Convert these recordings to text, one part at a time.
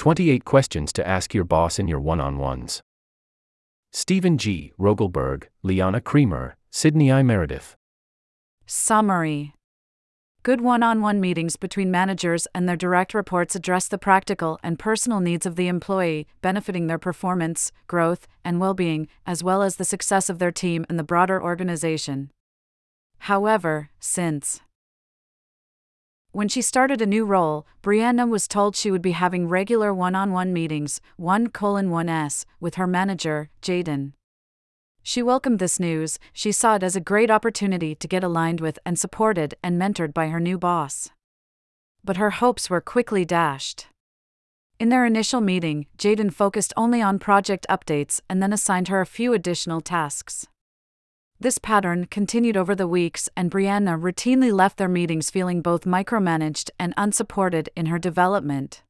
28 questions to ask your boss in your one on ones. Steven G. Rogelberg, Liana Kreamer, Sydney I. Meredith. Summary Good one on one meetings between managers and their direct reports address the practical and personal needs of the employee, benefiting their performance, growth, and well being, as well as the success of their team and the broader organization. However, since when she started a new role, Brianna was told she would be having regular one on one meetings, 1 colon 1s, with her manager, Jaden. She welcomed this news, she saw it as a great opportunity to get aligned with and supported and mentored by her new boss. But her hopes were quickly dashed. In their initial meeting, Jaden focused only on project updates and then assigned her a few additional tasks. This pattern continued over the weeks, and Brianna routinely left their meetings feeling both micromanaged and unsupported in her development.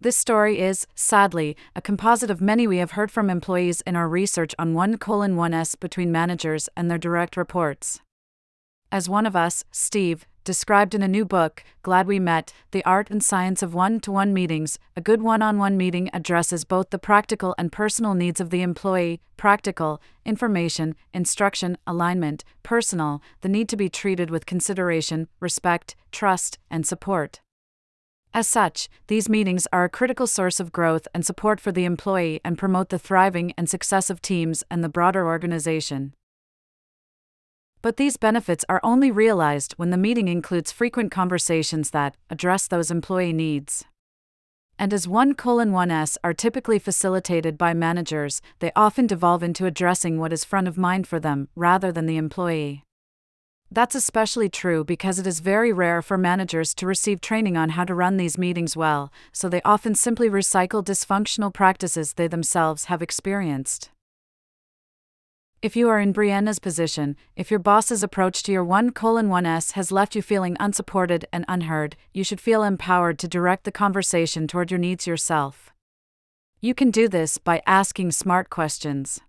This story is, sadly, a composite of many we have heard from employees in our research on 1 colon 1s between managers and their direct reports. As one of us, Steve, described in a new book, Glad We Met The Art and Science of One to One Meetings, a good one on one meeting addresses both the practical and personal needs of the employee practical, information, instruction, alignment, personal, the need to be treated with consideration, respect, trust, and support. As such, these meetings are a critical source of growth and support for the employee and promote the thriving and success of teams and the broader organization. But these benefits are only realized when the meeting includes frequent conversations that address those employee needs. And as 1 colon 1s are typically facilitated by managers, they often devolve into addressing what is front of mind for them rather than the employee. That's especially true because it is very rare for managers to receive training on how to run these meetings well, so they often simply recycle dysfunctional practices they themselves have experienced. If you are in Brianna's position, if your boss's approach to your 1 colon 1s has left you feeling unsupported and unheard, you should feel empowered to direct the conversation toward your needs yourself. You can do this by asking smart questions.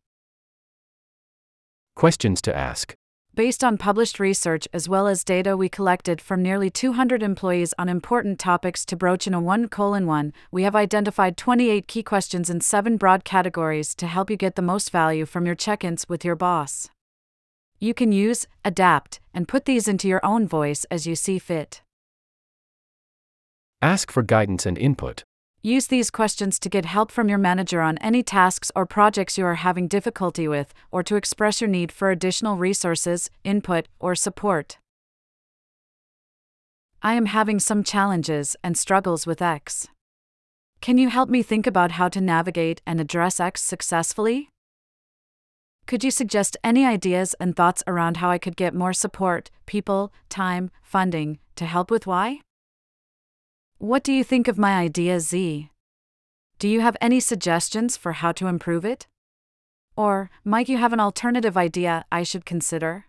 Questions to ask based on published research as well as data we collected from nearly 200 employees on important topics to broach in a 1 colon 1, we have identified 28 key questions in seven broad categories to help you get the most value from your check ins with your boss. You can use, adapt, and put these into your own voice as you see fit. Ask for guidance and input. Use these questions to get help from your manager on any tasks or projects you are having difficulty with, or to express your need for additional resources, input, or support. I am having some challenges and struggles with X. Can you help me think about how to navigate and address X successfully? Could you suggest any ideas and thoughts around how I could get more support, people, time, funding, to help with Y? What do you think of my idea, Z? Do you have any suggestions for how to improve it? Or might you have an alternative idea I should consider?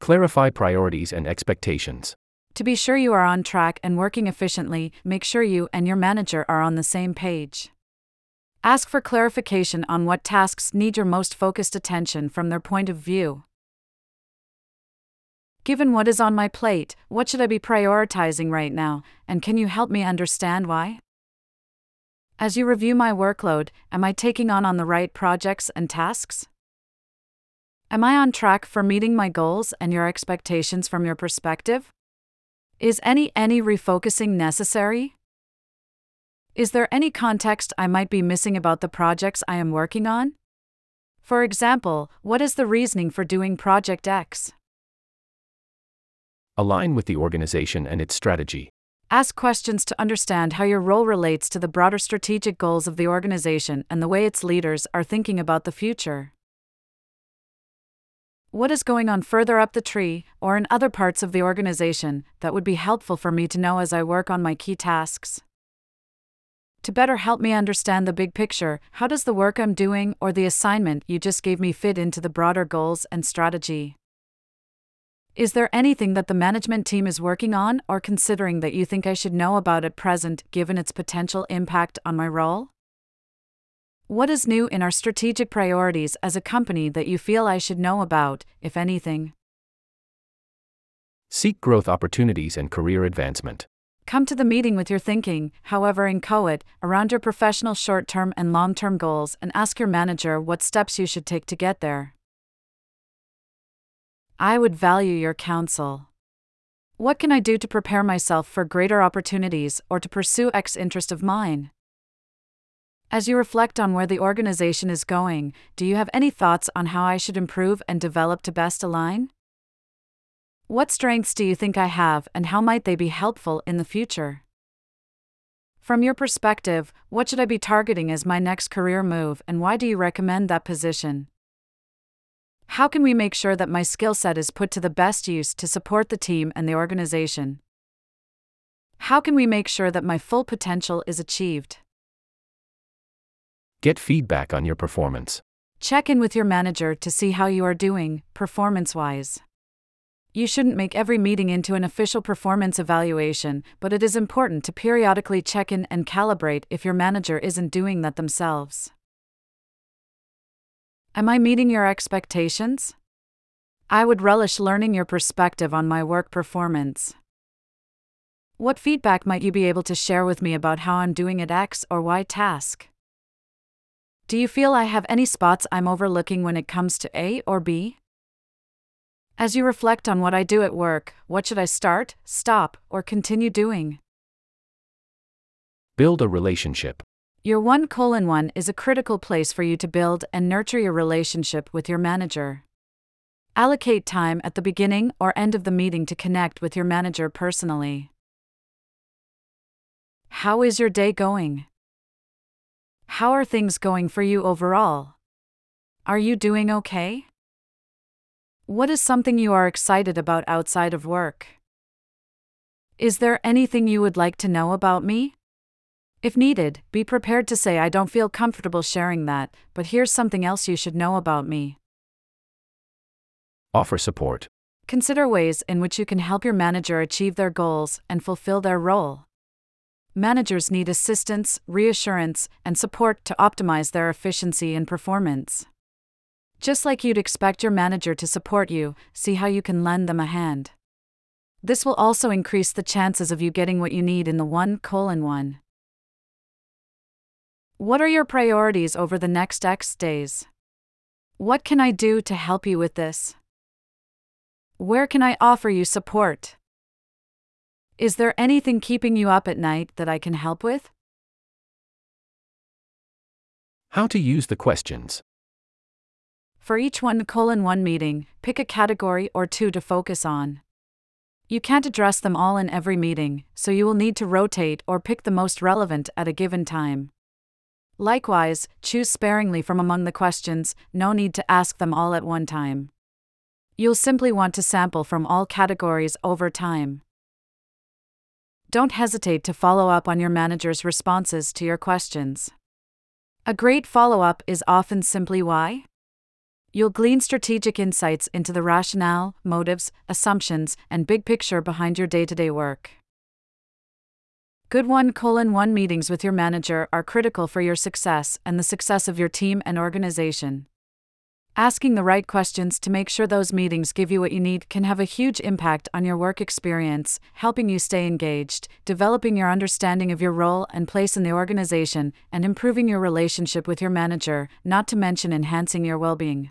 Clarify priorities and expectations. To be sure you are on track and working efficiently, make sure you and your manager are on the same page. Ask for clarification on what tasks need your most focused attention from their point of view. Given what is on my plate, what should I be prioritizing right now, and can you help me understand why? As you review my workload, am I taking on on the right projects and tasks? Am I on track for meeting my goals and your expectations from your perspective? Is any any refocusing necessary? Is there any context I might be missing about the projects I am working on? For example, what is the reasoning for doing project X? Align with the organization and its strategy. Ask questions to understand how your role relates to the broader strategic goals of the organization and the way its leaders are thinking about the future. What is going on further up the tree, or in other parts of the organization, that would be helpful for me to know as I work on my key tasks? To better help me understand the big picture, how does the work I'm doing or the assignment you just gave me fit into the broader goals and strategy? Is there anything that the management team is working on or considering that you think I should know about at present, given its potential impact on my role? What is new in our strategic priorities as a company that you feel I should know about, if anything? Seek growth opportunities and career advancement. Come to the meeting with your thinking, however, in inchoate, around your professional short term and long term goals and ask your manager what steps you should take to get there. I would value your counsel. What can I do to prepare myself for greater opportunities or to pursue X interest of mine? As you reflect on where the organization is going, do you have any thoughts on how I should improve and develop to best align? What strengths do you think I have, and how might they be helpful in the future? From your perspective, what should I be targeting as my next career move, and why do you recommend that position? How can we make sure that my skill set is put to the best use to support the team and the organization? How can we make sure that my full potential is achieved? Get feedback on your performance. Check in with your manager to see how you are doing, performance wise. You shouldn't make every meeting into an official performance evaluation, but it is important to periodically check in and calibrate if your manager isn't doing that themselves. Am I meeting your expectations? I would relish learning your perspective on my work performance. What feedback might you be able to share with me about how I'm doing at X or Y task? Do you feel I have any spots I'm overlooking when it comes to A or B? As you reflect on what I do at work, what should I start, stop, or continue doing? Build a relationship. Your 1 colon 1 is a critical place for you to build and nurture your relationship with your manager. Allocate time at the beginning or end of the meeting to connect with your manager personally. How is your day going? How are things going for you overall? Are you doing okay? What is something you are excited about outside of work? Is there anything you would like to know about me? If needed, be prepared to say I don't feel comfortable sharing that, but here's something else you should know about me. Offer support. Consider ways in which you can help your manager achieve their goals and fulfill their role. Managers need assistance, reassurance, and support to optimize their efficiency and performance. Just like you'd expect your manager to support you, see how you can lend them a hand. This will also increase the chances of you getting what you need in the 1 colon 1. What are your priorities over the next X days? What can I do to help you with this? Where can I offer you support? Is there anything keeping you up at night that I can help with? How to use the questions. For each 1 colon 1 meeting, pick a category or two to focus on. You can't address them all in every meeting, so you will need to rotate or pick the most relevant at a given time. Likewise, choose sparingly from among the questions, no need to ask them all at one time. You'll simply want to sample from all categories over time. Don't hesitate to follow up on your manager's responses to your questions. A great follow up is often simply why? You'll glean strategic insights into the rationale, motives, assumptions, and big picture behind your day to day work. Good 1 colon 1 meetings with your manager are critical for your success and the success of your team and organization. Asking the right questions to make sure those meetings give you what you need can have a huge impact on your work experience, helping you stay engaged, developing your understanding of your role and place in the organization, and improving your relationship with your manager, not to mention enhancing your well being